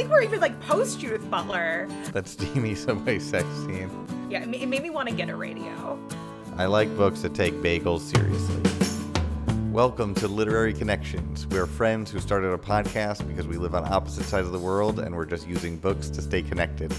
think we're even like post Judith Butler. That steamy subway sex scene. Yeah, it made me want to get a radio. I like books that take bagels seriously. Welcome to Literary Connections. We're friends who started a podcast because we live on opposite sides of the world and we're just using books to stay connected.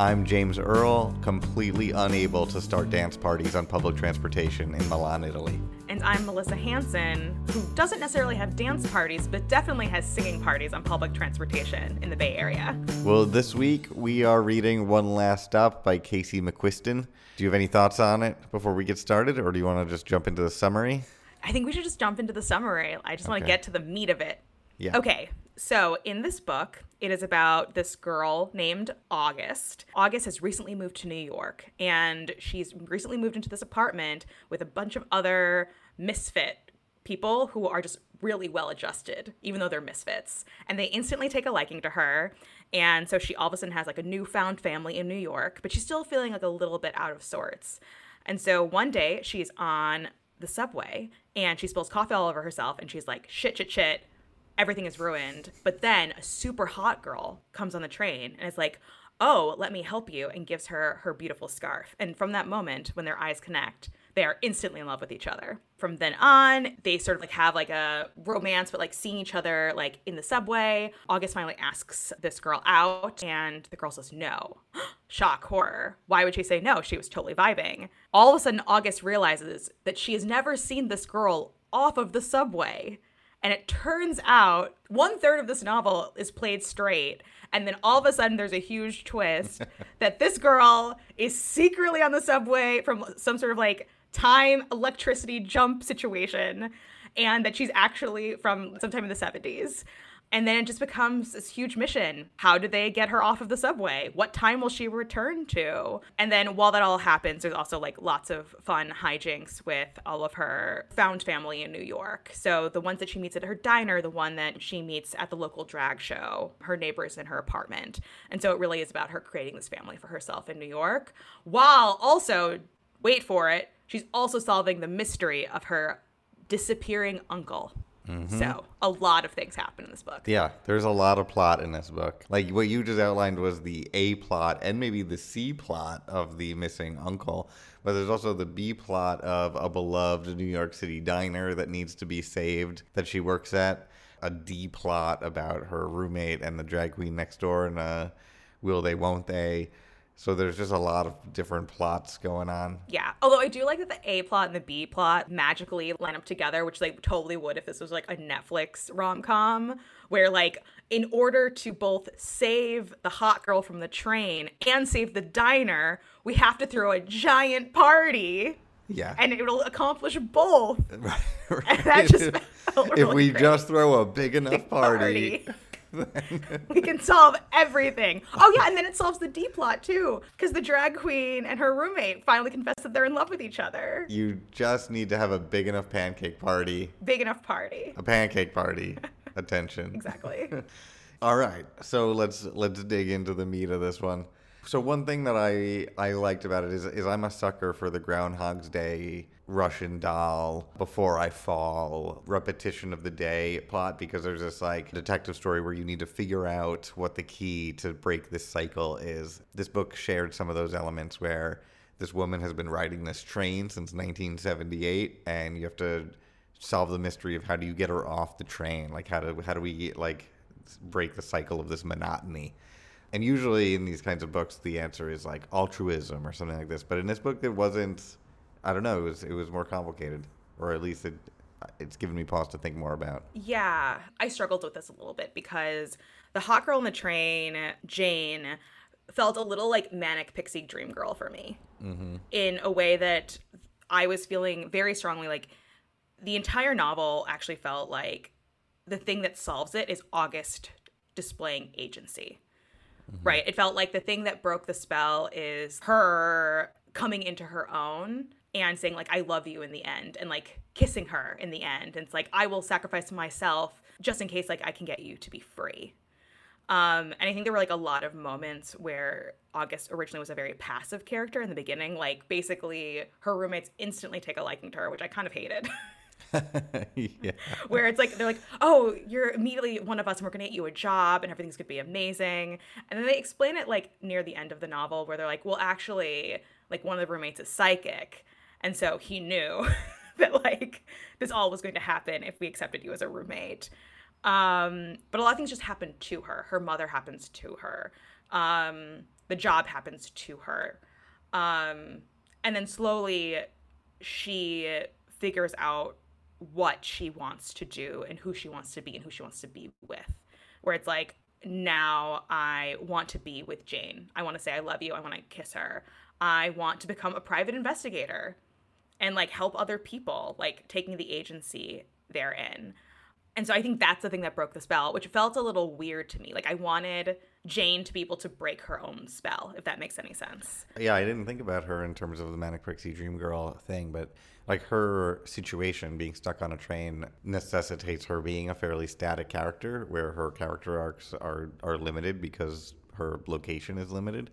I'm James Earl, completely unable to start dance parties on public transportation in Milan, Italy. And I'm Melissa Hanson, who doesn't necessarily have dance parties, but definitely has singing parties on public transportation in the Bay Area. Well, this week we are reading One Last Stop by Casey McQuiston. Do you have any thoughts on it before we get started, or do you want to just jump into the summary? I think we should just jump into the summary. I just want to get to the meat of it. Yeah. Okay, so in this book, it is about this girl named August. August has recently moved to New York, and she's recently moved into this apartment with a bunch of other misfit people who are just really well adjusted, even though they're misfits. And they instantly take a liking to her. And so she all of a sudden has like a newfound family in New York, but she's still feeling like a little bit out of sorts. And so one day she's on the subway and she spills coffee all over herself and she's like, shit, shit, shit everything is ruined. But then a super hot girl comes on the train and is like, "Oh, let me help you," and gives her her beautiful scarf. And from that moment, when their eyes connect, they are instantly in love with each other. From then on, they sort of like have like a romance, but like seeing each other like in the subway. August finally asks this girl out, and the girl says no. Shock, horror. Why would she say no? She was totally vibing. All of a sudden, August realizes that she has never seen this girl off of the subway. And it turns out one third of this novel is played straight. And then all of a sudden, there's a huge twist that this girl is secretly on the subway from some sort of like time electricity jump situation. And that she's actually from sometime in the 70s. And then it just becomes this huge mission. How do they get her off of the subway? What time will she return to? And then while that all happens, there's also like lots of fun hijinks with all of her found family in New York. So the ones that she meets at her diner, the one that she meets at the local drag show, her neighbors in her apartment. And so it really is about her creating this family for herself in New York, while also, wait for it, she's also solving the mystery of her disappearing uncle. Mm-hmm. So a lot of things happen in this book. Yeah, there's a lot of plot in this book. Like what you just outlined was the A plot and maybe the C plot of the missing uncle, but there's also the B plot of a beloved New York City diner that needs to be saved that she works at. A D plot about her roommate and the drag queen next door, and a will they, won't they. So there's just a lot of different plots going on. Yeah. Although I do like that the A plot and the B plot magically line up together, which they totally would if this was like a Netflix rom com, where like in order to both save the hot girl from the train and save the diner, we have to throw a giant party Yeah. and it'll accomplish both. Right, And that just if really we great. just throw a big enough party. we can solve everything. Oh yeah, and then it solves the D plot too, because the drag queen and her roommate finally confess that they're in love with each other. You just need to have a big enough pancake party. Big enough party. A pancake party. Attention. Exactly. All right. So let's let's dig into the meat of this one. So one thing that I I liked about it is is I'm a sucker for the Groundhog's Day Russian doll before I fall repetition of the day plot because there's this like detective story where you need to figure out what the key to break this cycle is. This book shared some of those elements where this woman has been riding this train since 1978 and you have to solve the mystery of how do you get her off the train like how do how do we like break the cycle of this monotony and usually in these kinds of books the answer is like altruism or something like this. But in this book it wasn't i don't know it was it was more complicated or at least it it's given me pause to think more about. Yeah, I struggled with this a little bit because the hot girl on the train, Jane, felt a little like manic pixie dream girl for me. Mm-hmm. In a way that I was feeling very strongly like the entire novel actually felt like the thing that solves it is August displaying agency. Right? It felt like the thing that broke the spell is her coming into her own and saying like I love you in the end and like kissing her in the end. And it's like I will sacrifice myself just in case like I can get you to be free. Um, and I think there were like a lot of moments where August originally was a very passive character in the beginning. Like basically her roommates instantly take a liking to her, which I kind of hated. yeah. where it's like they're like, "Oh, you're immediately one of us, and we're gonna get you a job, and everything's gonna be amazing." And then they explain it like near the end of the novel, where they're like, "Well, actually, like one of the roommates is psychic, and so he knew that like this all was going to happen if we accepted you as a roommate." Um, but a lot of things just happen to her. Her mother happens to her. Um, the job happens to her. Um, and then slowly she figures out what she wants to do and who she wants to be and who she wants to be with. Where it's like, now I want to be with Jane. I want to say I love you. I want to kiss her. I want to become a private investigator and like help other people, like taking the agency therein. And so I think that's the thing that broke the spell, which felt a little weird to me. Like I wanted Jane to be able to break her own spell, if that makes any sense. Yeah, I didn't think about her in terms of the Manic Pixie Dream Girl thing, but like her situation being stuck on a train necessitates her being a fairly static character where her character arcs are are limited because her location is limited.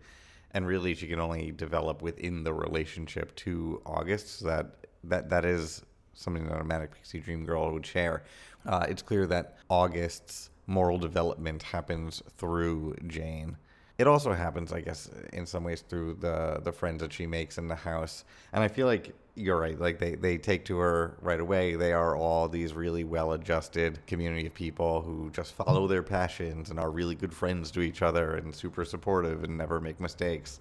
And really she can only develop within the relationship to August. So that that that is something that a Manic Pixie Dream Girl would share. Uh, it's clear that August's moral development happens through Jane. It also happens, I guess, in some ways through the the friends that she makes in the house. And I feel like you're right. Like they, they take to her right away. They are all these really well adjusted community of people who just follow their passions and are really good friends to each other and super supportive and never make mistakes.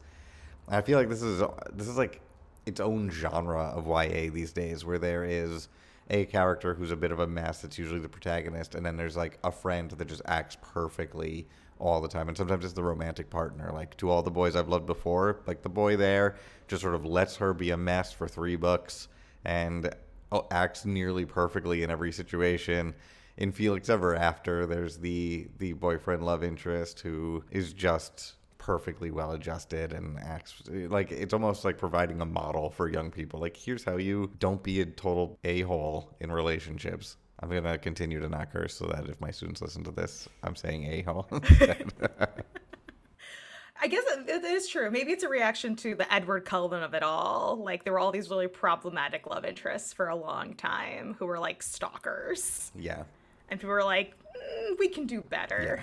I feel like this is this is like its own genre of YA these days, where there is a character who's a bit of a mess that's usually the protagonist, and then there's like a friend that just acts perfectly all the time. And sometimes it's the romantic partner. Like to all the boys I've loved before, like the boy there just sort of lets her be a mess for three books and oh, acts nearly perfectly in every situation. In Felix Ever After, there's the the boyfriend love interest who is just perfectly well adjusted and acts like it's almost like providing a model for young people. Like, here's how you don't be a total a hole in relationships. I'm gonna continue to not curse so that if my students listen to this, I'm saying a hole. I guess it is true. Maybe it's a reaction to the Edward Cullen of it all. Like there were all these really problematic love interests for a long time who were like stalkers. Yeah. And people were like, mm, we can do better. Yeah.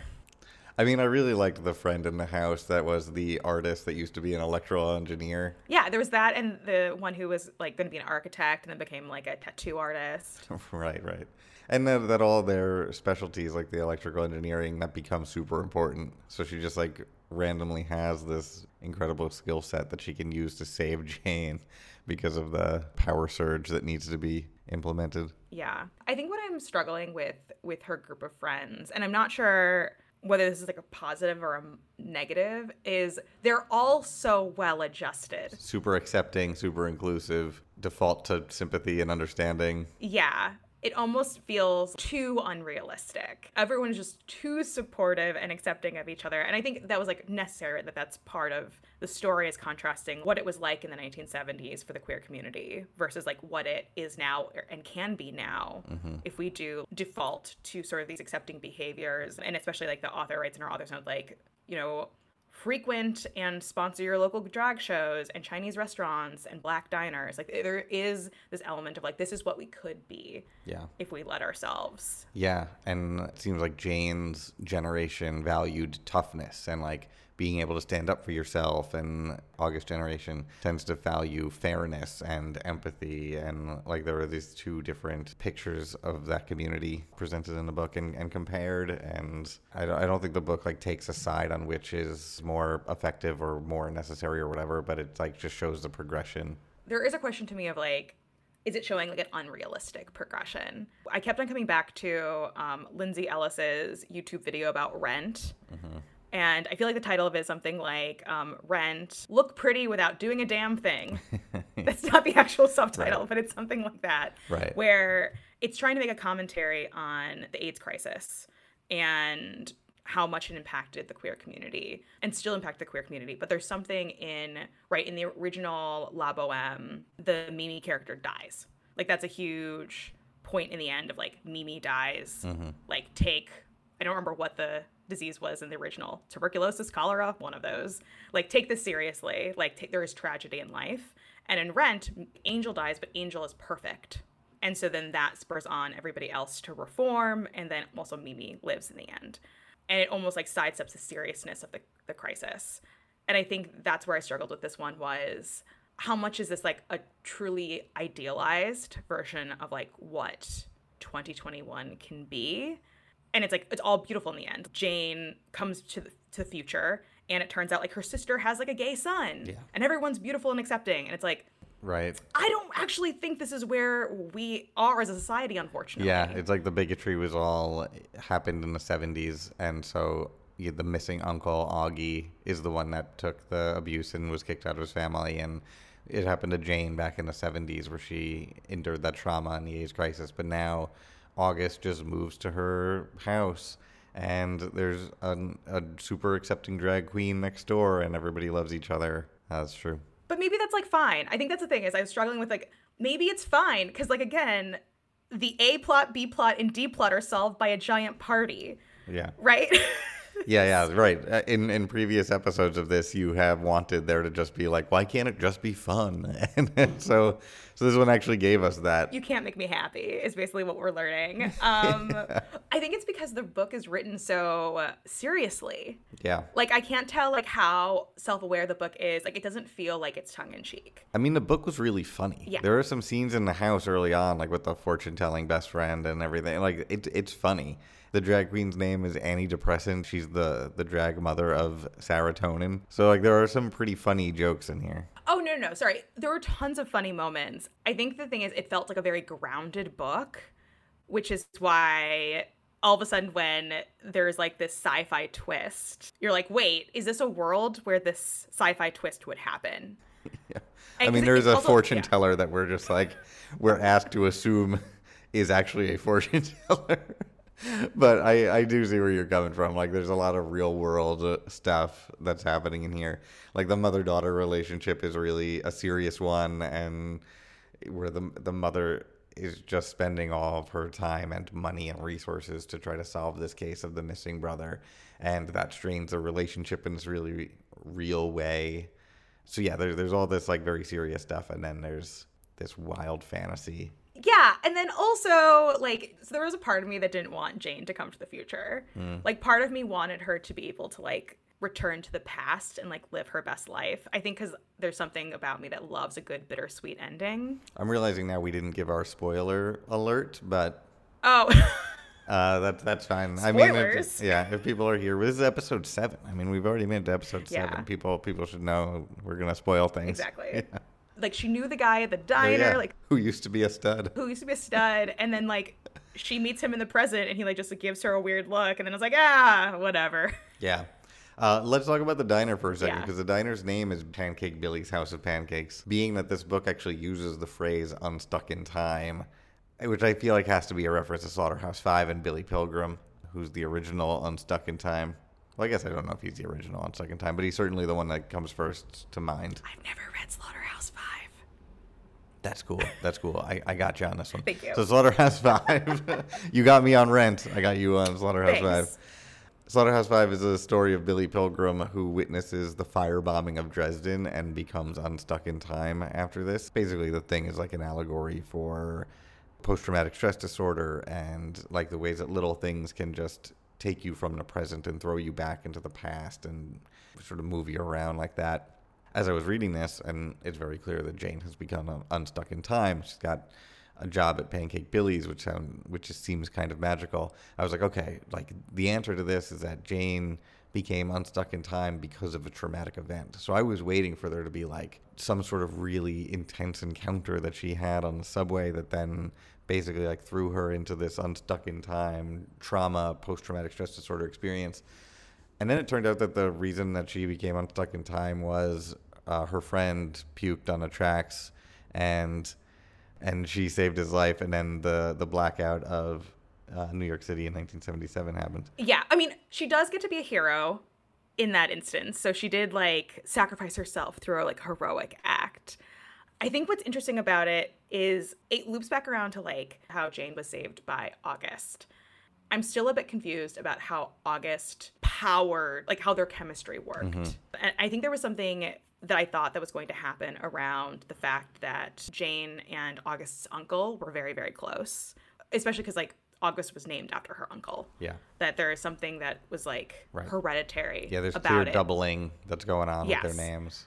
I mean, I really liked the friend in the house that was the artist that used to be an electrical engineer. Yeah, there was that, and the one who was like going to be an architect and then became like a tattoo artist. right, right. And then that all their specialties, like the electrical engineering, that becomes super important. So she just like randomly has this incredible skill set that she can use to save Jane because of the power surge that needs to be implemented. Yeah. I think what I'm struggling with with her group of friends, and I'm not sure whether this is like a positive or a negative is they're all so well adjusted. Super accepting super inclusive default to sympathy and understanding. Yeah it almost feels too unrealistic. Everyone's just too supportive and accepting of each other. And I think that was like necessary that that's part of the story is contrasting what it was like in the 1970s for the queer community versus like what it is now and can be now mm-hmm. if we do default to sort of these accepting behaviors and especially like the author writes in her author's note like you know frequent and sponsor your local drag shows and Chinese restaurants and black diners. Like there is this element of like this is what we could be. Yeah. If we let ourselves. Yeah, and it seems like Jane's generation valued toughness and like being able to stand up for yourself and august generation tends to value fairness and empathy and like there are these two different pictures of that community presented in the book and, and compared and I don't, I don't think the book like takes a side on which is more effective or more necessary or whatever but it like just shows the progression there is a question to me of like is it showing like an unrealistic progression? I kept on coming back to um, Lindsay Ellis's YouTube video about Rent, mm-hmm. And I feel like the title of it is something like um, Rent, Look Pretty Without Doing a Damn Thing. That's not the actual subtitle, right. but it's something like that. Right. Where it's trying to make a commentary on the AIDS crisis and how much it impacted the queer community and still impact the queer community. But there's something in, right, in the original La Boheme, the Mimi character dies. Like, that's a huge point in the end of like Mimi dies. Mm-hmm. Like, take, I don't remember what the disease was in the original tuberculosis cholera one of those like take this seriously like take, there is tragedy in life and in rent angel dies but angel is perfect And so then that spurs on everybody else to reform. And then also Mimi lives in the end. And it almost like sidesteps the seriousness of the, the crisis. And I think that's where I struggled with this one was how much is this like a truly idealized version of like what 2021 can be? And it's like it's all beautiful in the end. Jane comes to the, to the future and it turns out like her sister has like a gay son. Yeah. And everyone's beautiful and accepting. And it's like Right. I don't actually think this is where we are as a society, unfortunately. Yeah, it's like the bigotry was all happened in the 70s, and so the missing uncle Augie is the one that took the abuse and was kicked out of his family, and it happened to Jane back in the 70s where she endured that trauma in the AIDS crisis, but now August just moves to her house. And there's a, a super accepting drag queen next door, and everybody loves each other. That's true. But maybe that's like fine. I think that's the thing is I was struggling with like maybe it's fine because like again, the A plot, B plot, and D plot are solved by a giant party, Yeah. right? Yeah, yeah, right. Uh, In in previous episodes of this, you have wanted there to just be like, why can't it just be fun? And, then so, so this one actually gave us that. you can't make me happy is basically what we're learning. Um, I think it's because the book is written so seriously. Yeah, Like I can't tell like how self-aware the book is. Like it doesn't feel like it's tongue in cheek. I mean the book was really funny. Yeah. There are some scenes in the house early on, like with the fortune telling best friend and everything. Like it, it's funny. The drag queen's name is Annie Depressant. She's the the drag mother of serotonin. So like there are some pretty funny jokes in here. Oh no, no, no, sorry. There were tons of funny moments. I think the thing is it felt like a very grounded book, which is why all of a sudden when there's like this sci-fi twist, you're like, "Wait, is this a world where this sci-fi twist would happen?" Yeah. I mean, there's a also- fortune yeah. teller that we're just like, we're asked to assume is actually a fortune teller. but I, I do see where you're coming from. Like, there's a lot of real world uh, stuff that's happening in here. Like, the mother daughter relationship is really a serious one, and where the, the mother is just spending all of her time and money and resources to try to solve this case of the missing brother. And that strains the relationship in this really real way so yeah, there's there's all this like very serious stuff, and then there's this wild fantasy. Yeah, and then also like so there was a part of me that didn't want Jane to come to the future. Like part of me wanted her to be able to like return to the past and like live her best life. I think cuz there's something about me that loves a good bittersweet ending. I'm realizing now we didn't give our spoiler alert, but Oh. uh, that's that's fine. I mean, Spoilers. yeah, if people are here, this is episode seven. I mean, we've already made it to episode Yeah. seven. People people should know we're gonna spoil things. exactly. Yeah. Like she knew the guy at the Oh, diner yeah. like who used to be a stud. who used to be a stud and then like she meets him in the present and he like just like, gives her a weird look and then it's like, "Ah, whatever." Yeah. Uh, let's talk about the diner for a second Yeah. because the diner's name is Pancake Billy's House of Pancakes. Being that this book actually uses the phrase unstuck in time, which I feel like has to be a reference to Slaughterhouse 5 and Billy Pilgrim, who's the original Unstuck in Time. Well, I guess I don't know if he's the original on second Time, but he's certainly the one that comes first to mind. I've never read Slaughterhouse 5. That's cool. That's cool. I, I got you on this one. Thank you. So Slaughterhouse 5. you got me on Rent. I got you on Slaughterhouse 5. Slaughterhouse Five is a story of Billy Pilgrim who witnesses the firebombing of Dresden and becomes unstuck in time after this. Basically, the thing is like an allegory for post traumatic stress disorder and like the ways that little things can just take you from the present and throw you back into the past and sort of move you around like that. As I was reading this, and it's very clear that Jane has become unstuck in time. She's got a job at Pancake Billy's, which sound which just seems kind of magical. I was like, okay, like the answer to this is that Jane became unstuck in time because of a traumatic event. So I was waiting for there to be like some sort of really intense encounter that she had on the subway that then basically like threw her into this unstuck in time trauma post traumatic stress disorder experience. And then it turned out that the reason that she became unstuck in time was uh, her friend puked on the tracks, and and she saved his life. And then the the blackout of uh, New York City in 1977 happened. Yeah, I mean, she does get to be a hero in that instance. So she did like sacrifice herself through a like heroic act. I think what's interesting about it is it loops back around to like how Jane was saved by August. I'm still a bit confused about how August powered, like how their chemistry worked. Mm-hmm. And I think there was something that I thought that was going to happen around the fact that Jane and August's uncle were very, very close, especially because like August was named after her uncle. Yeah. That there is something that was like Right. hereditary. Yeah, there's about clear it. doubling that's going on with their names.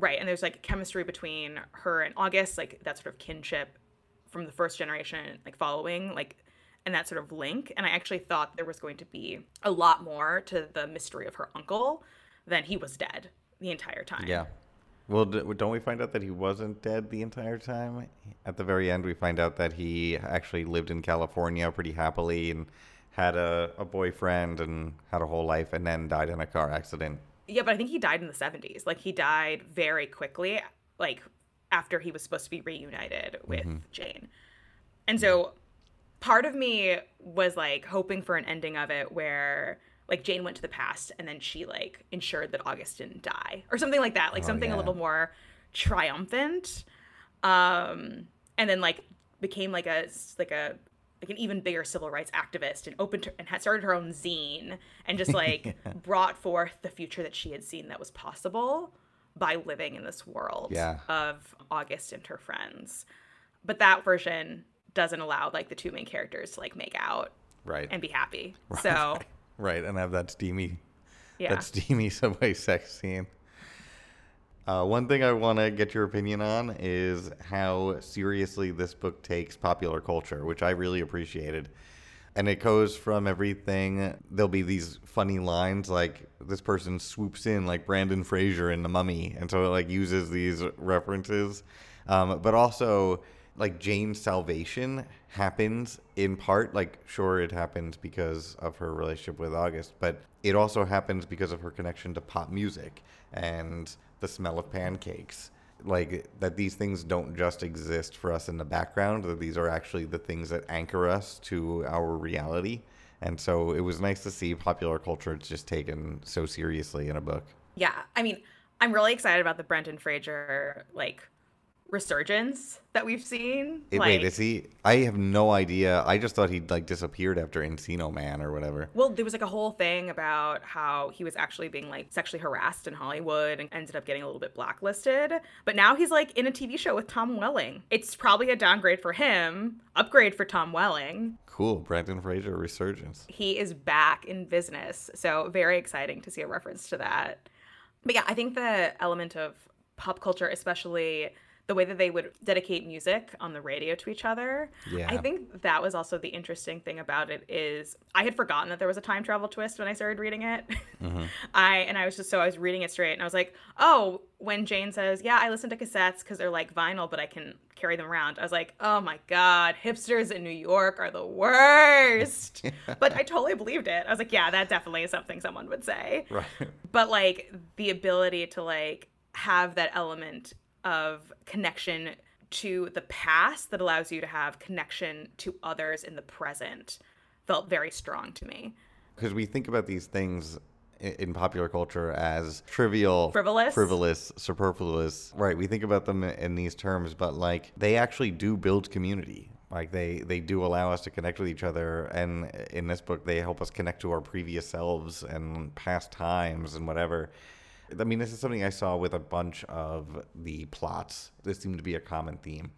Right. And there's like chemistry between her and August, like that sort of kinship from the first generation, like following, like, and that sort of link. And I actually thought there was going to be a lot more to the mystery of her uncle than he was dead the entire time. Yeah. Well, don't we find out that he wasn't dead the entire time? At the very end, we find out that he actually lived in California pretty happily and had a, a boyfriend and had a whole life and then died in a car accident. Yeah, but I think he died in the 70s. Like he died very quickly, like after he was supposed to be reunited with Jane. And so part of me was like hoping for an ending of it where like Jane went to the past and then she like ensured that August didn't die or something like that, like Oh, something yeah. a little more triumphant. Um and then like became like a like a like an even bigger civil rights activist and opened her, and had started her own zine and just like brought forth the future that she had seen that was possible by living in this world Yeah. of August and her friends. But that version doesn't allow like the two main characters to like make out Right. and be happy. So right, and have that steamy, yeah. that steamy subway sex scene. Uh, one thing I want to get your opinion on is how seriously this book takes popular culture, which I really appreciated. And it goes from everything. There'll be these funny lines like this person swoops in like Brendan Fraser in The Mummy, and so it like uses these references. Um, but also, like Jane's salvation happens in part. Like, sure, it happens because of her relationship with August, but it also happens because of her connection to pop music and the smell of pancakes like that these things don't just exist for us in the background that these are actually the things that anchor us to our reality and so it was nice to see popular culture just taken so seriously in a book Yeah. I mean, I'm really excited about the Brendan Fraser like resurgence that we've seen. It- like, wait is he i have no idea i just thought he'd like disappeared after encino man or whatever Well, there was like a whole thing about how he was actually being like sexually harassed in Hollywood and ended up getting a little bit blacklisted. But now he's like in a TV show with Tom Welling. It's probably a downgrade for him, upgrade for Tom Welling. cool brendan fraser resurgence He is back in business. So, very exciting to see a reference to that. But yeah, I think the element of pop culture, especially the way that they would dedicate music on the radio to each other. Yeah. I think that was also the interesting thing about it is I had forgotten that there was a time travel twist when I started reading it. Mm-hmm. I and I was just so I was reading it straight and I was like, "Oh, when Jane says, "Yeah, I listen to cassettes cuz they're like vinyl, but I can carry them around." I was like, "Oh my god, hipsters in New York are the worst." but I totally believed it. I was like, "Yeah, that definitely is something someone would say." right but like the ability to like have that element of connection to the past that allows you to have connection to others in the present felt very strong to me because we think about these things in popular culture as trivial, Frivolous? frivolous, superfluous. Right. We think about them in these terms, but like they actually do build community. Like they they do allow us to connect with each other, and in this book, they help us connect to our previous selves and past times and whatever. I mean, this is something I saw with a bunch of the plots. This seemed to be a common theme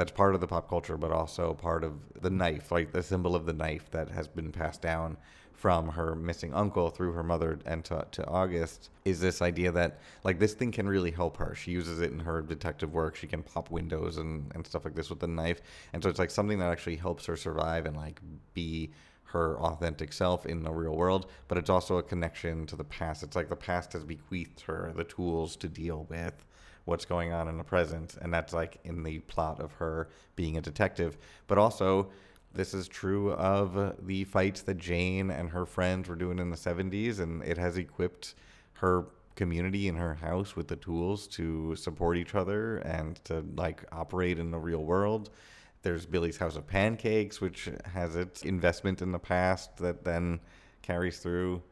that's part of the pop culture, but also part of the knife, like the symbol of the knife that has been passed down from her missing uncle through her mother and to, to August, is this idea that like this thing can really help her. She uses it in her detective work. She can pop windows and, and stuff like this with the knife. And so it's like something that actually helps her survive and like be her authentic self in the real world, but it's also a connection to the past. It's like the past has bequeathed her the tools to deal with what's going on in the present and that's like in the plot of her being a detective but also this is true of the fights that Jane and her friends were doing in the 70s and it has equipped her community in her house with the tools to support each other and to like operate in the real world there's Billy's House of Pancakes which has its investment in the past that then carries through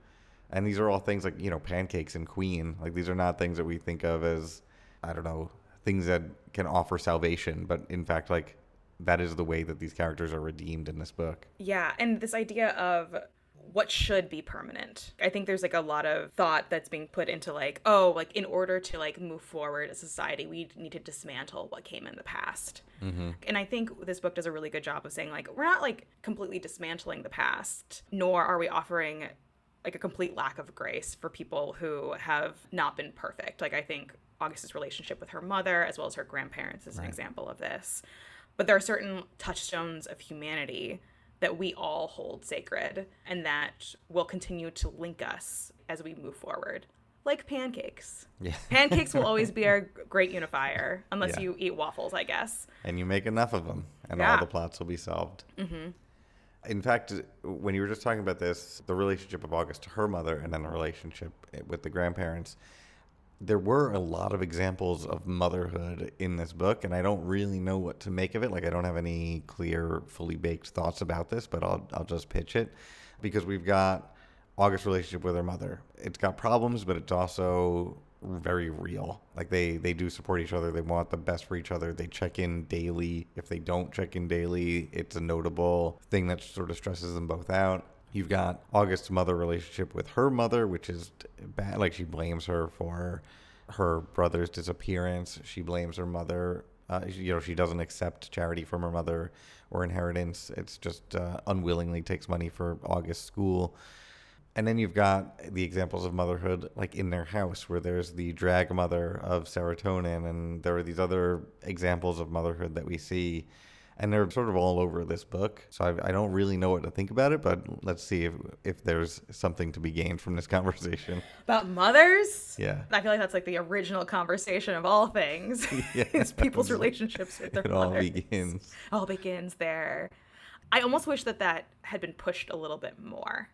and these are all things like, you know, pancakes and Queen. Like these are not things that we think of as, I don't know, things that can offer salvation. But in fact, like that is the way that these characters are redeemed in this book. Yeah, and this idea of what should be permanent. I think there's like a lot of thought that's being put into like, oh, like in order to like move forward as a society, we need to dismantle what came in the past. Mm-hmm. And I think this book does a really good job of saying like, we're not like completely dismantling the past, nor are we offering like a complete lack of grace for people who have not been perfect. Like I think August's relationship with her mother as well as her grandparents is an example of this. But there are certain touchstones of humanity that we all hold sacred and that will continue to link us as we move forward. Like pancakes. Yeah. Pancakes will always be our great unifier, unless Yeah. you eat waffles, I guess. and you make enough of them, and Yeah. all the plots will be solved. Mm-hmm. In fact, when you were just talking about this, the relationship of August to her mother, and then the relationship with the grandparents, there were a lot of examples of motherhood in this book, and I don't really know what to make of it. Like, I don't have any clear, fully baked thoughts about this, but I'll I'll just pitch it because we've got August's relationship with her mother. It's got problems, but it's also very real. Like they they do support each other. They want the best for each other. They check in daily. If they don't check in daily, it's a notable thing that sort of stresses them both out. You've got August's mother relationship with her mother, which is bad. Like she blames her for her brother's disappearance. She blames her mother. Uh, you know, she doesn't accept charity from her mother or inheritance. It's just uh, unwillingly takes money for August's school. And then you've got the examples of motherhood, like in their house, where there's the drag mother of serotonin, and there are these other examples of motherhood that we see, and they're sort of all over this book. So I, I don't really know what to think about it, but let's see if if there's something to be gained from this conversation. About mothers? Yeah. I feel like that's like the original conversation of all things. Yeah. is people's relationships with their It all begins. all begins there. I almost wish that that had been pushed a little bit more,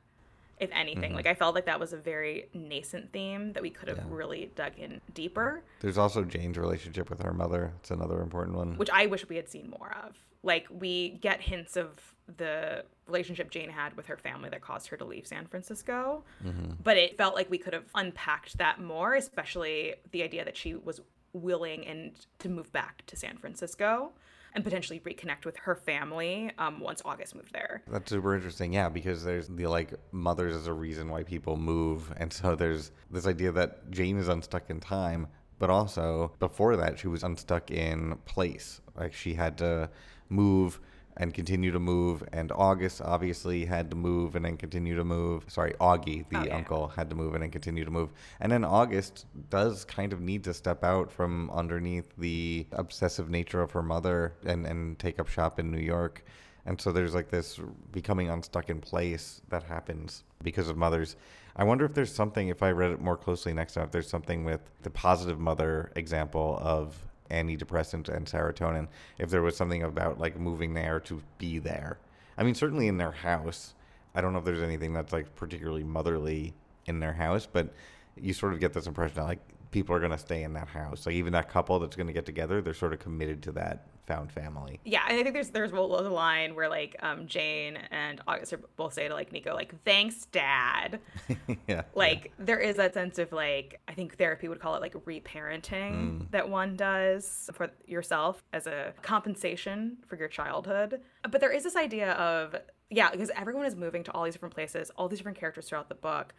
if anything. Mm-hmm. Like I felt like that was a very nascent theme that we could have really dug in deeper, There's also Jane's relationship with her mother. It's another important one. which I wish we had seen more of. Like we get hints of the relationship Jane had with her family that caused her to leave San Francisco, Mm-hmm. but it felt like we could have unpacked that more, especially the idea that she was willing and to move back to San Francisco and potentially reconnect with her family um, once August moved there. That's super interesting, yeah, because there's the like mothers as a reason why people move, and so there's this idea that Jane is unstuck in time, but also before that she was unstuck in place, like she had to move and continue to move, and August obviously had to move and then continue to move. Sorry, Augie, the Oh, yeah. uncle, had to move and then continue to move, and then August does kind of need to step out from underneath the obsessive nature of her mother and and take up shop in New York. And so there's like this becoming unstuck in place that happens because of mothers. I wonder if there's something, if I read it more closely next time, if there's something with the positive mother example of Annie Depressant and serotonin, if there was something about like moving there to be there. I mean, certainly in their house. I don't know if there's anything that's like particularly motherly in their house, but you sort of get this impression that like people are going to stay in that house. Like even that couple that's going to get together, they're sort of committed to that found family. Yeah, I think there's there's a line where like um, Jane and August are both say to like Niko like thanks dad. yeah. Like there is that sense of like I think therapy would call it like reparenting that one does for yourself as a compensation for your childhood. But there is this idea of yeah, because everyone is moving to all these different places, all these different characters throughout the book.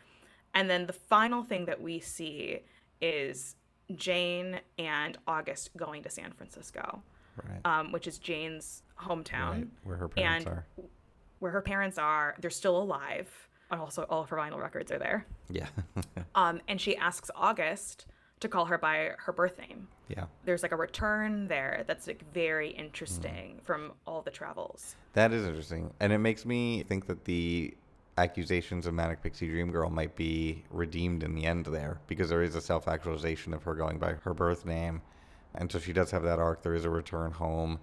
And then the final thing that we see is Jane and August going to San Francisco, Right. um, which is Jane's hometown right. Where her parents and are. where her parents are. They're still alive. And also, all of her vinyl records are there. Yeah. Um, and she asks August to call her by her birth name. yeah. There's like a return there that's like very interesting from all the travels. That is interesting. And it makes me think that the accusations of Manic Pixie Dream Girl might be redeemed in the end there because there is a self actualization of her going by her birth name. And so she does have that arc. There is a return home.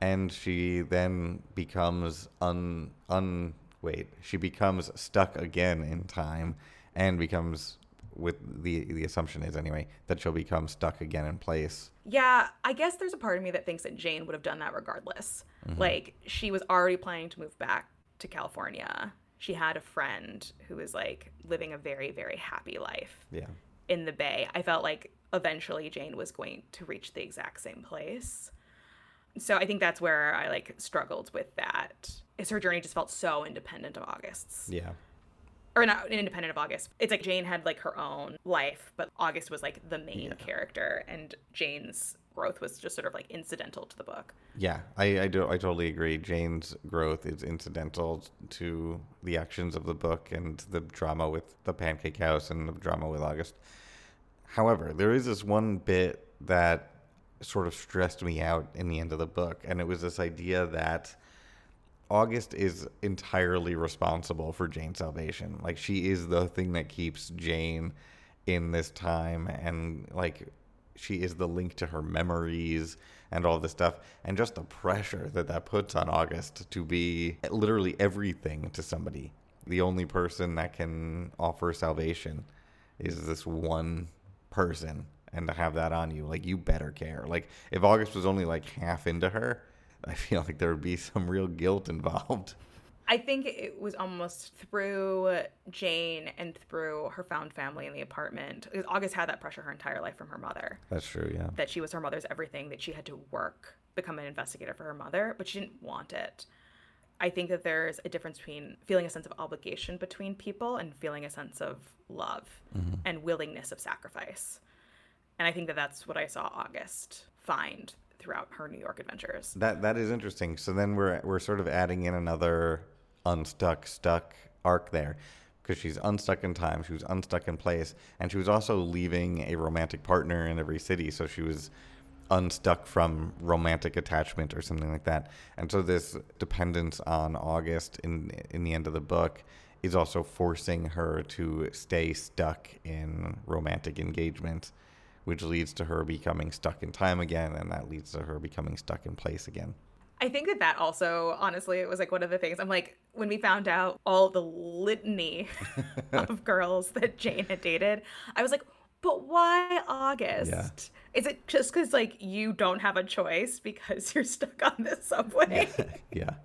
And she then becomes un. un wait. She becomes stuck again in time and becomes. With the the assumption is anyway that she'll become stuck again in place. Yeah, I guess there's a part of me that thinks that Jane would have done that regardless. Mm-hmm. Like, she was already planning to move back to California. She had a friend who was like living a very, very happy life Yeah. in the Bay. I felt like eventually Jane was going to reach the exact same place. So I think that's where I like struggled with that. Is her journey just felt so independent of August's. Yeah. or not independent of August. It's like Jane had like her own life, but August was like the main character, and Jane's growth was just sort of like incidental to the book. Yeah, I, I do. I totally agree. Jane's growth is incidental to the actions of the book and the drama with the Pancake House and the drama with August. However, there is this one bit that sort of stressed me out in the end of the book, and it was this idea that August is entirely responsible for Jane's salvation. Like she is the thing that keeps Jane in this time, and like she is the link to her memories and all this stuff and just the pressure that that puts on august to be literally everything to somebody. The only person that can offer salvation is this one person and to have that on you like you better care. Like if august was only like half into her i feel like there would be some real guilt involved I think it was almost through Jane and through her found family in the apartment. Because August had that pressure her entire life from her mother. that's true yeah That she was her mother's everything, that she had to work, become an investigator for her mother, but she didn't want it. I think that there's a difference between feeling a sense of obligation between people and feeling a sense of love mm-hmm. and willingness of sacrifice. And I think that that's what I saw August find throughout her New York adventures. That that is interesting. So then we're we're sort of adding in another unstuck stuck arc there because she's unstuck in time, she was unstuck in place, and she was also leaving a romantic partner in every city. So she was unstuck from romantic attachment or something like that. And so this dependence on August in in the end of the book is also forcing her to stay stuck in romantic engagement, which leads to her becoming stuck in time again, and that leads to her becoming stuck in place again. I think that that also, honestly, it was like one of the things. I'm like, when we found out all the litany of girls that Jane had dated, I was like, but why August? Yeah. Is it just because like you don't have a choice because you're stuck on this subway? yeah.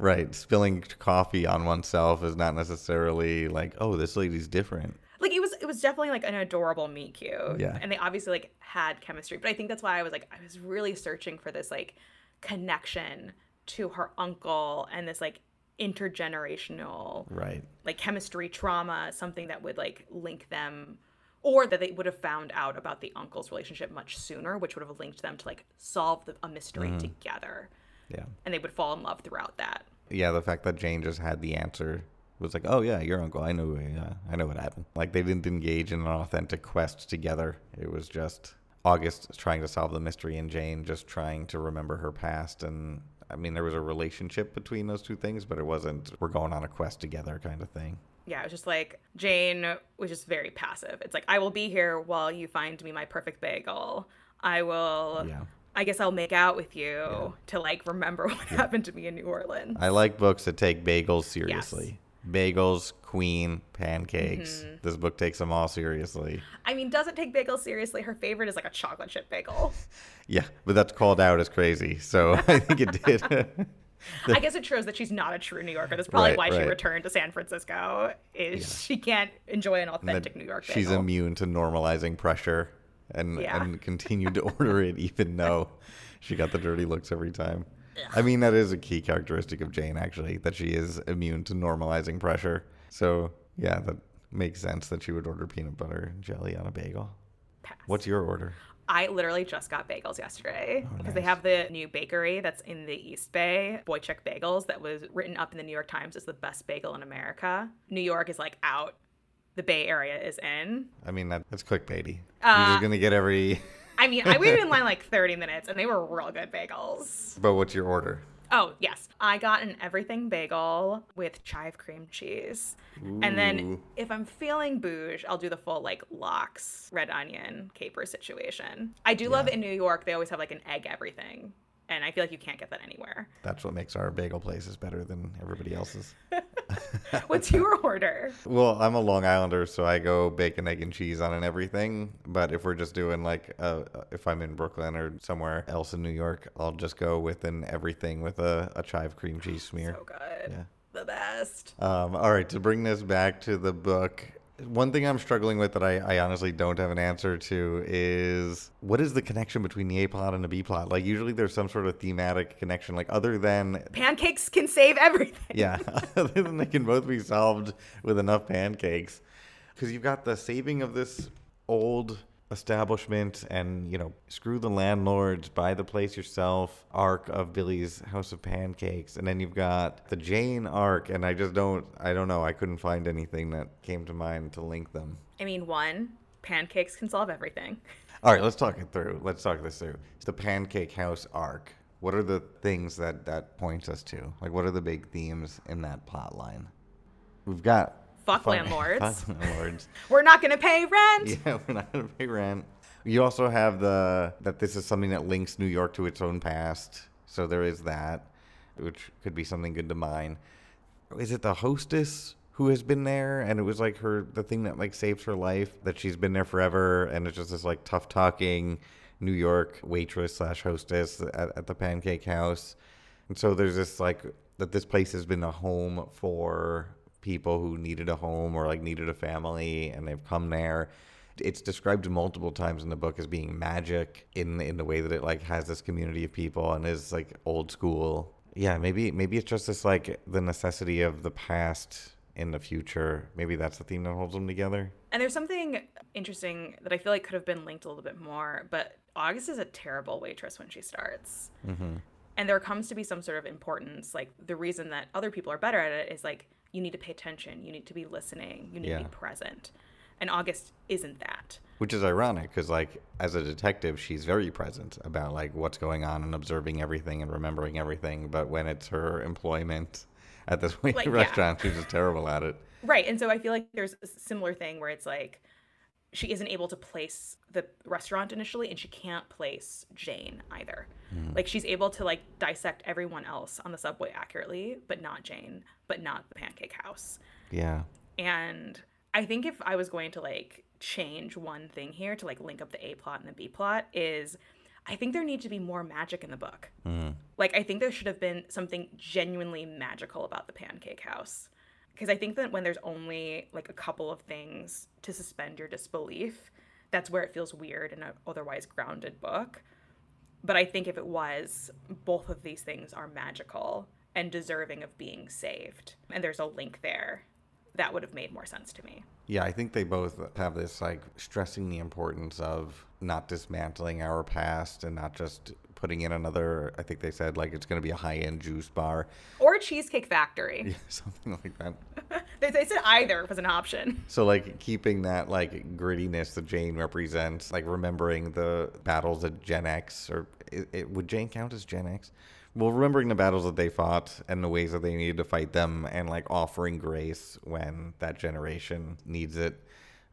Right. Spilling coffee on oneself is not necessarily like, oh, this lady's different. like it was it was definitely like an adorable meet cute Yeah. and they obviously like had chemistry but i think that's why i was like i was really searching for this like connection to her uncle and this like intergenerational Right. like chemistry trauma something that would like link them or that they would have found out about the uncle's relationship much sooner which would have linked them to like solve the, a mystery mm. together Yeah. and they would fall in love throughout that Yeah, the fact that Jane just had the answer was like, oh yeah, your uncle. I know. Yeah, I know what happened. Like they didn't engage in an authentic quest together. It was just August trying to solve the mystery, and Jane just trying to remember her past. And I mean, there was a relationship between those two things, but it wasn't we're going on a quest together kind of thing. yeah, it was just like Jane was just very passive. It's like I will be here while you find me my perfect bagel. I will. Yeah. I guess I'll make out with you to like remember what happened to me in New Orleans. I like books that take bagels seriously. Bagels, Queen, pancakes. Mm-hmm. This book takes them all seriously. I mean, doesn't take bagels seriously. Her favorite is like a chocolate chip bagel. Yeah, but that's called out as crazy. So I think it did. I guess it shows that she's not a true New Yorker. That's probably Right, why she returned to San Francisco. Is she can't enjoy an authentic New York bagel? she's immune to normalizing pressure and Yeah. and continued to order it even though she got the dirty looks every time. I mean that is a key characteristic of Jane actually that she is immune to normalizing pressure. So yeah, that makes sense that she would order peanut butter and jelly on a bagel. Pass. What's your order? I literally just got bagels yesterday Oh, because they have the new bakery that's in the East Bay, Boichik Bagels, that was written up in the New York Times as the best bagel in America. New York is like out, the Bay Area is in. I mean that, that's clickbaity. Uh, You're just gonna get every. I mean, I waited in line like 30 minutes and they were real good bagels. But what's your order? Oh, yes. I got an everything bagel with chive cream cheese. And then if I'm feeling bouge, I'll do the full like lox, red onion, caper situation. I do love in New York, they always have like an egg everything. And I feel like you can't get that anywhere. That's what makes our bagel places better than everybody else's. What's your order? Well, I'm a Long Islander, so I go bacon, egg, and cheese on and everything. But if we're just doing like, uh, if I'm in Brooklyn or somewhere else in New York, I'll just go with an everything with a, a chive cream cheese smear. So good. Yeah. The best. Um, all right, to bring this back to the book, One thing I'm struggling with that I, I honestly don't have an answer to is what is the connection between the A plot and the B plot? Like usually there's some sort of thematic connection, like other than Pancakes can save everything. yeah, other than they can both be solved with enough pancakes. Because you've got the saving of this old establishment and, you know, screw the landlords, buy the place yourself arc of Billy's House of Pancakes. And then you've got the Jane arc. And I just don't, I don't know. I couldn't find anything that came to mind to link them. I mean, one, pancakes can solve everything. All right, let's talk it through. Let's talk this through. It's the Pancake House arc. What are the things that that points us to? Like, what are the big themes in that plot line? We've got Fuck fun- landlords. fuck landlords. We're not going to pay rent. yeah, we're not gonna pay rent. You also have the that this is something that links New York to its own past. So there is that, which could be something good to mine. Is it the hostess who has been there and it was like her the thing that like saves her life that she's been there forever and it's just this like tough talking New York waitress slash hostess at, at the Pancake House. And so there's this like that this place has been a home for people who needed a home or like needed a family and they've come there. It's described multiple times in the book as being magic in in the way that it like has this community of people and is like old school. Yeah, maybe maybe it's just this like the necessity of the past in the future. Maybe that's the theme that holds them together. And there's something interesting that I feel like could have been linked a little bit more, but August is a terrible waitress when she starts. Mm-hmm. And there comes to be some sort of importance. Like the reason that other people are better at it is like you need to pay attention, you need to be listening, you need to be present. And August isn't that. Which is ironic because, like, as a detective, she's very present about like what's going on and observing everything and remembering everything. But when it's her employment at this Like, yeah. restaurant, she's just terrible at it. Right. And so I feel like there's a similar thing where it's like she isn't able to place the restaurant initially and she can't place Jane either. Hmm. Like she's able to like dissect everyone else on the subway accurately, but not Jane, but not the pancake house. Yeah, And I think if I was going to like change one thing here to like link up the A plot and the B plot is I think there needs to be more magic in the book. Hmm. Like I think there should have been something genuinely magical about the pancake house. Because I think that when there's only like a couple of things to suspend your disbelief, that's where it feels weird in an otherwise grounded book. But I think if it was, both of these things are magical and deserving of being saved. And there's a link there that would have made more sense to me. yeah. I think they both have this like stressing the importance of not dismantling our past and not just putting in another. I think they said like it's going to be a high end juice bar, Or a Cheesecake Factory. something like that. They, they said either was an option. So like keeping that like grittiness that Jane represents, like remembering the battles that Gen X or it, it, would Jane count as Gen X? Well, remembering the battles that they fought and the ways that they needed to fight them, and like offering grace when that generation needs it,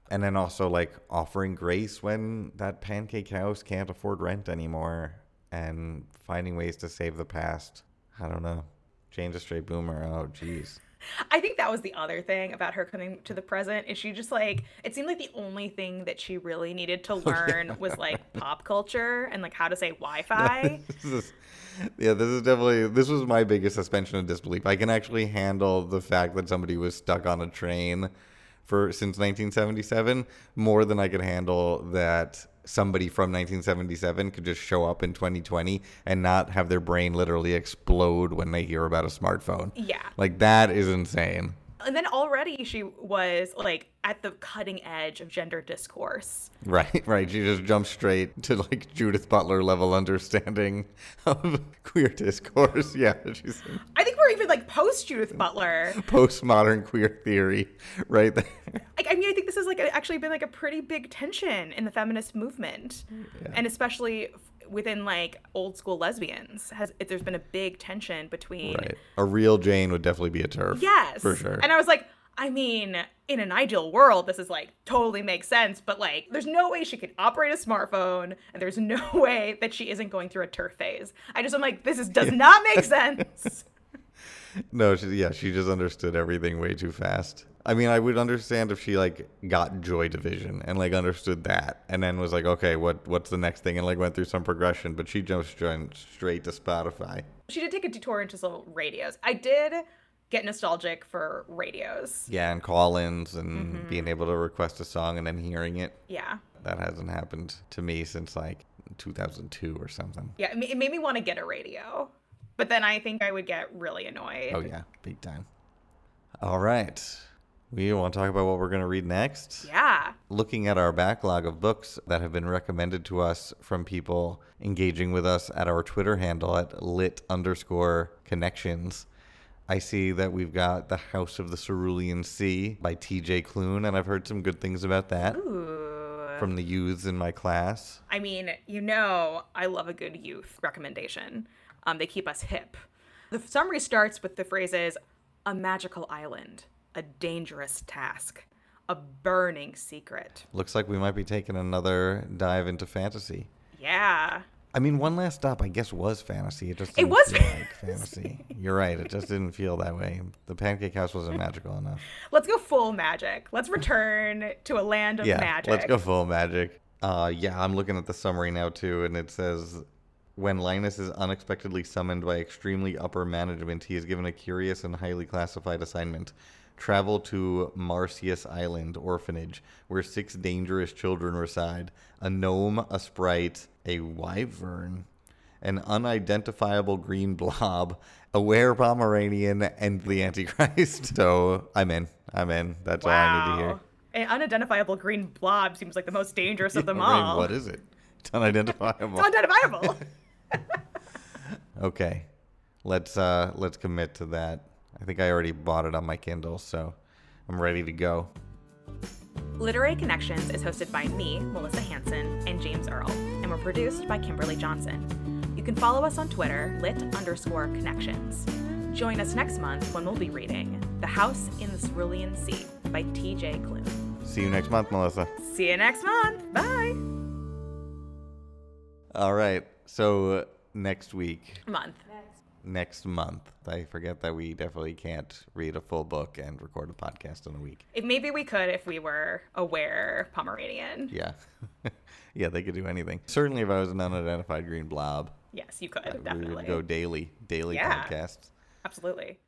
and then also like offering grace when that pancake house can't afford rent anymore, and finding ways to save the past. I don't know. Jane's a straight boomer. Oh, jeez. I think that was the other thing about her coming to the present is she just like it seemed like the only thing that she really needed to oh, learn was like pop culture and like how to say Wi-Fi. this is, yeah, this is definitely this was my biggest suspension of disbelief. I can actually handle the fact that somebody was stuck on a train for since 1977 more than I could handle that somebody from 1977 could just show up in 2020 and not have their brain literally explode when they hear about a smartphone. Yeah. Like that is insane. And then already she was like at the cutting edge of gender discourse. Right, right. She just jumped straight to like Judith Butler level understanding of queer discourse. Yeah, she's I think we're even like post Judith Butler. postmodern queer theory right there. Like, I mean, I think this has like actually been like a pretty big tension in the feminist movement, and especially within like old school lesbians. Has it, there's been a big tension between Right. A real Jane would definitely be a TERF. yes, For sure. And I was like, I mean, in an ideal world, this is like totally makes sense, but like, there's no way she could operate a smartphone, and there's no way that she isn't going through a TERF phase. I just am like, this is, does not make sense. No, she, yeah, she just understood everything way too fast. I mean, I would understand if she like got Joy Division and like understood that, and then was like, okay, what what's the next thing, and like went through some progression. But she jumped straight straight to Spotify. she did take a detour into some radios. I did get nostalgic for radios. Yeah, and call-ins and mm-hmm. being able to request a song and then hearing it. Yeah. That hasn't happened to me since like 2002 or something. Yeah, it it made me want to get a radio. But then I think I would get really annoyed. Oh yeah, big time. All right. We want to talk about what we're going to read next. Yeah. Looking at our backlog of books that have been recommended to us from people engaging with us at our Twitter handle at lit underscore connections, I see that we've got The House of the Cerulean Sea by TJ Klune, and I've heard some good things about that Ooh. from the youths in my class. I mean, you know, I love a good youth recommendation. Um, they keep us hip. The summary starts with the phrases a magical island, a dangerous task, a burning secret. Looks like we might be taking another dive into fantasy. Yeah. I mean, one last stop, I guess, was fantasy. It just It was like fantasy. You're right. It just didn't feel that way. The Pancake House wasn't magical enough. Let's go full magic. Let's return to a land of yeah, magic. let's go full magic. Uh, yeah, I'm looking at the summary now too, and it says when Linus is unexpectedly summoned by extremely upper management, he is given a curious and highly classified assignment. Travel to Marsyas Island Orphanage, where six dangerous children reside a gnome, a sprite, a wyvern, an unidentifiable green blob, a were Pomeranian, and the Antichrist. So I'm in. I'm in. That's all I need to hear. An unidentifiable green blob seems like the most dangerous of them I mean, all. what is it? It's unidentifiable. It's unidentifiable. okay, let's uh let's commit to that. I think I already bought it on my Kindle, so I'm ready to go. Literary Connections is hosted by me, Melissa Hanson, and James Earl, and we're produced by Kimberly Johnson. You can follow us on Twitter, lit underscore connections. Join us next month when we'll be reading The House in the Cerulean Sea by TJ Klune. See you next month, Melissa. See you next month. Bye. All right. So next week, Month. next month, I forget that we definitely can't read a full book and record a podcast in a week. If maybe we could if we were aware Pomeranian. Yeah. yeah, they could do anything. Certainly if I was an unidentified green blob, Yes, you could, we definitely. would go daily, daily Yeah. podcasts. Absolutely.